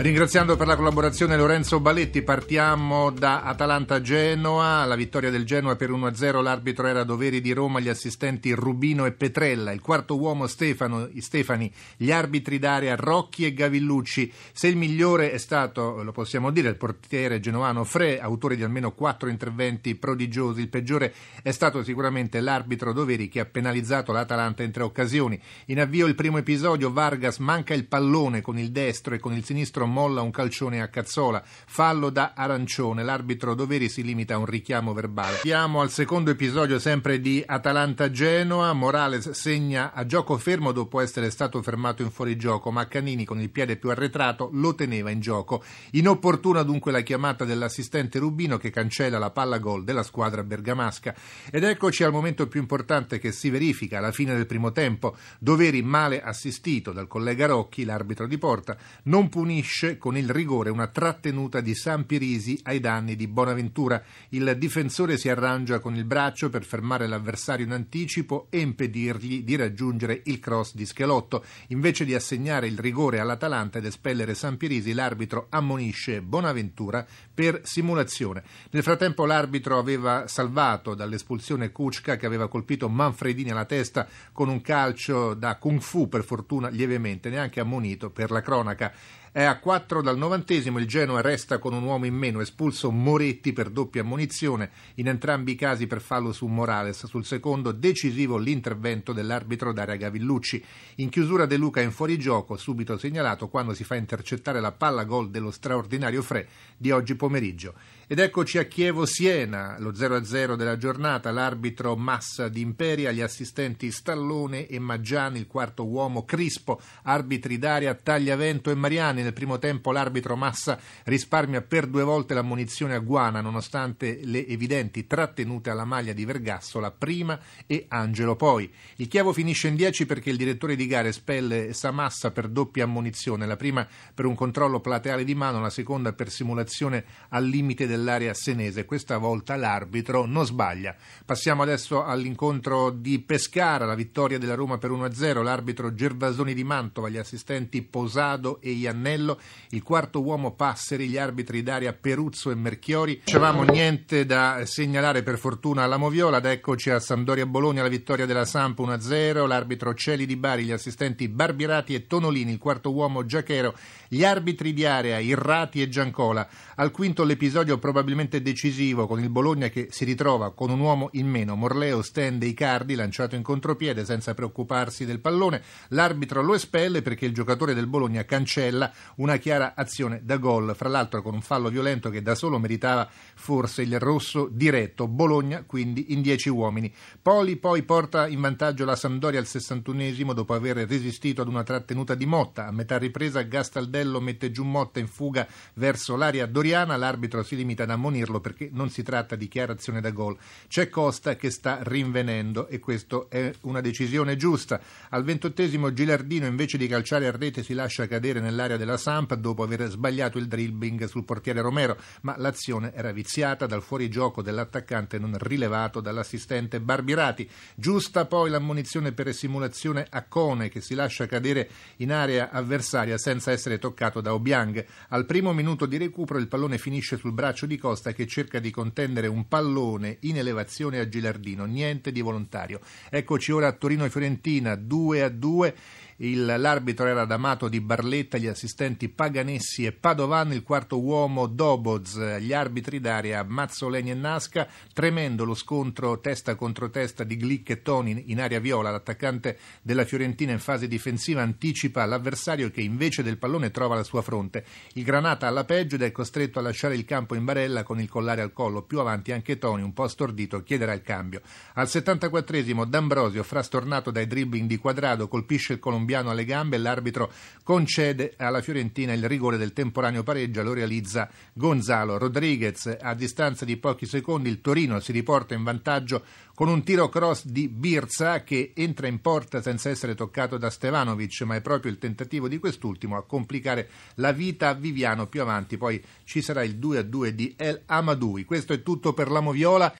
Ringraziando per la collaborazione Lorenzo Baletti, partiamo da Atalanta-Genoa, la vittoria del Genoa per 1-0, l'arbitro era Doveri di Roma, gli assistenti Rubino e Petrella, il quarto uomo Stefano, Stefani, gli arbitri d'area Rocchi e Gavillucci. Se il migliore è stato, lo possiamo dire, il portiere genoano Fre, autore di almeno quattro interventi prodigiosi, il peggiore è stato sicuramente l'arbitro Doveri che ha penalizzato l'Atalanta in tre occasioni. In avvio il primo episodio, Vargas manca il pallone con il destro e con il sinistro molla un calcione a Cazzola, fallo da arancione, l'arbitro Doveri si limita a un richiamo verbale. Siamo al secondo episodio sempre di Atalanta-Genoa, Morales segna a gioco fermo dopo essere stato fermato in fuorigioco, ma Canini con il piede più arretrato lo teneva in gioco. Inopportuna dunque la chiamata dell'assistente Rubino che cancella la palla gol della squadra bergamasca. Ed eccoci al momento più importante che si verifica alla fine del primo tempo. Doveri male assistito dal collega Rocchi, l'arbitro di porta, non punisce punisce con il rigore una trattenuta di San Pirisi ai danni di Bonaventura. Il difensore si arrangia con il braccio per fermare l'avversario in anticipo e impedirgli di raggiungere il cross di Schelotto. Invece di assegnare il rigore all'Atalanta ed espellere San Pirisi, l'arbitro ammonisce Bonaventura per simulazione. Nel frattempo l'arbitro aveva salvato dall'espulsione Kuczka che aveva colpito Manfredini alla testa con un calcio da kung fu, per fortuna lievemente, neanche ammonito per la cronaca. È a 4 dal novantesimo, il Genoa resta con un uomo in meno, espulso Moretti per doppia ammonizione, in entrambi i casi per fallo su Morales, sul secondo decisivo l'intervento dell'arbitro Daria Gavillucci. In chiusura De Luca in fuorigioco, subito segnalato quando si fa intercettare la palla gol dello straordinario Fre di oggi pomeriggio. Ed eccoci a Chievo-Siena, lo 0-0 della giornata, l'arbitro Massa di Imperia, gli assistenti Stallone e Maggiani, il quarto uomo Crispo, arbitri d'aria Tagliavento e Mariani. Nel primo tempo l'arbitro Massa risparmia per due volte l'ammonizione a Guana, nonostante le evidenti trattenute alla maglia di Vergassola prima e Angelo poi. Il Chievo finisce in 10 perché il direttore di gare espelle Samassa per doppia ammonizione, la prima per un controllo plateale di mano, la seconda per simulazione al limite del dell'area senese. Questa volta l'arbitro non sbaglia. Passiamo adesso all'incontro di Pescara, la vittoria della Roma per 1-0. L'arbitro Gervasoni di Mantova, gli assistenti Posado e Iannello, il quarto uomo Passeri, gli arbitri d'aria Peruzzo e Merchiori. Dicevamo niente da segnalare per fortuna alla Moviola. Ed eccoci a Sampdoria Bologna, la vittoria della Samp 1-0. L'arbitro Celi di Bari, gli assistenti Barbirati e Tonolini, il quarto uomo Giachero, gli arbitri di area Irrati e Giancola. Al quinto l'episodio probabilmente decisivo con il Bologna che si ritrova con un uomo in meno. Morleo stende Icardi lanciato in contropiede senza preoccuparsi del pallone. L'arbitro lo espelle perché il giocatore del Bologna cancella una chiara azione da gol, fra l'altro con un fallo violento che da solo meritava forse il rosso diretto. Bologna quindi in dieci uomini. Poli poi porta in vantaggio la Sampdoria al 61esimo dopo aver resistito ad una trattenuta di Motta. A metà ripresa Gastaldello mette giù Motta in fuga verso l'area doriana, l'arbitro si limita ad ammonirlo perché non si tratta di chiarazione da gol. C'è Costa che sta rinvenendo e questa è una decisione giusta. Al ventottesimo Gilardino invece di calciare a rete si lascia cadere nell'area della Samp dopo aver sbagliato il dribbling sul portiere Romero, ma l'azione era viziata dal fuorigioco dell'attaccante non rilevato dall'assistente Barbirati. Giusta poi l'ammonizione per simulazione a Cone che si lascia cadere in area avversaria senza essere toccato da Obiang. Al primo minuto di recupero il pallone finisce sul braccio di Costa che cerca di contendere un pallone in elevazione a Gilardino, niente di volontario. Eccoci ora a Torino e Fiorentina, 2 a 2. Il, l'arbitro era D'Amato di Barletta, gli assistenti Paganessi e Padovan, il quarto uomo Doboz, gli arbitri d'aria Mazzoleni e Nasca. Tremendo lo scontro testa contro testa di Glick e Toni in area viola. L'attaccante della Fiorentina in fase difensiva anticipa l'avversario che invece del pallone trova la sua fronte. Il Granata alla peggio ed è costretto a lasciare il campo in barella con il collare al collo. Più avanti anche Toni, un po' stordito, chiederà il cambio. Al 74esimo D'Ambrosio, frastornato dai dribbling di quadrado, colpisce il colombiano colombiano alle gambe e l'arbitro concede alla Fiorentina il rigore del temporaneo pareggio, lo realizza Gonzalo Rodriguez. A distanza di pochi secondi il Torino si riporta in vantaggio con un tiro cross di Birza che entra in porta senza essere toccato da Stevanovic, ma è proprio il tentativo di quest'ultimo a complicare la vita a Viviano più avanti. Poi ci sarà il 2-2 di El Amadoui. Questo è tutto per la Moviola.